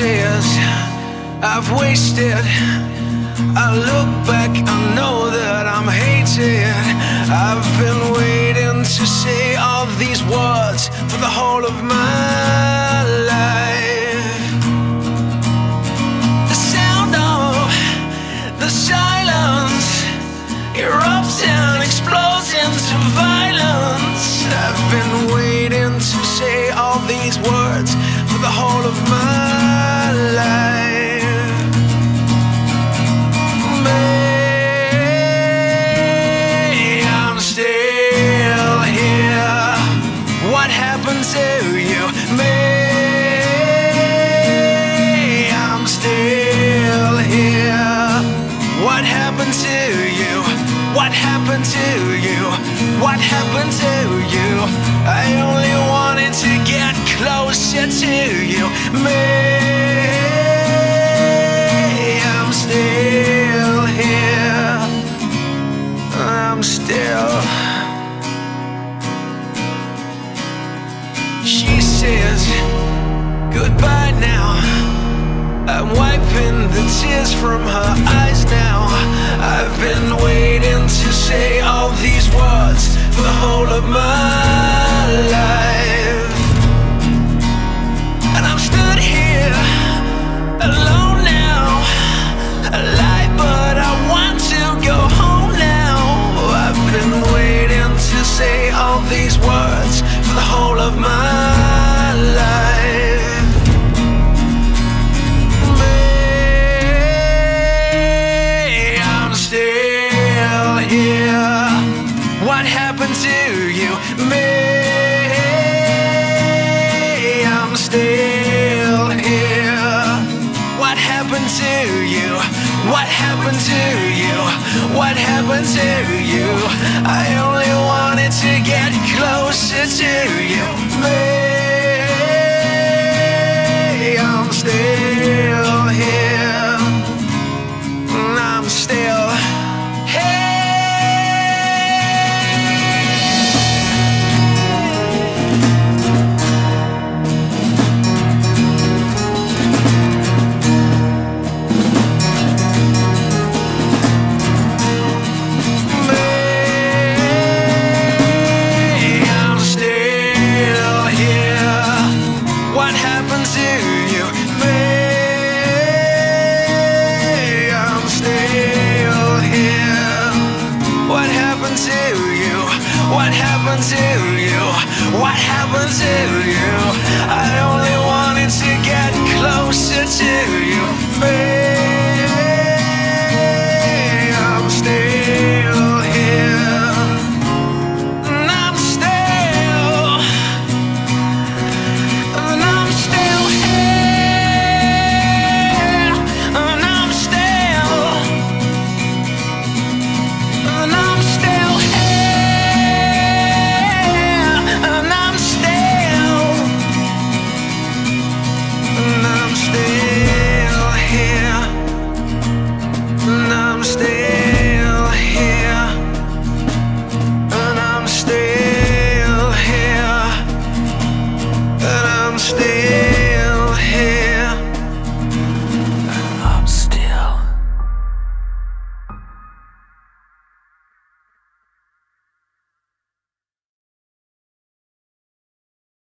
I've wasted. I look back, I know that I'm hated. I've been waiting to say all these words for the whole of my life. The sound of the silence erupts and explodes into violence. I've been waiting to say all these words for the whole of my What happened to you? May I'm still here. What happened to you? What happened to you? What happened to you? I only wanted to get closer to you. May tears from her eyes now. I've been waiting May I'm still here. What happened to you? What happened to you? What happened to you? I only wanted to get closer to you. May I'm still here. I'm still What happened to you? May I'm still here. What happened to you? What happened to you? What happened to you? I don't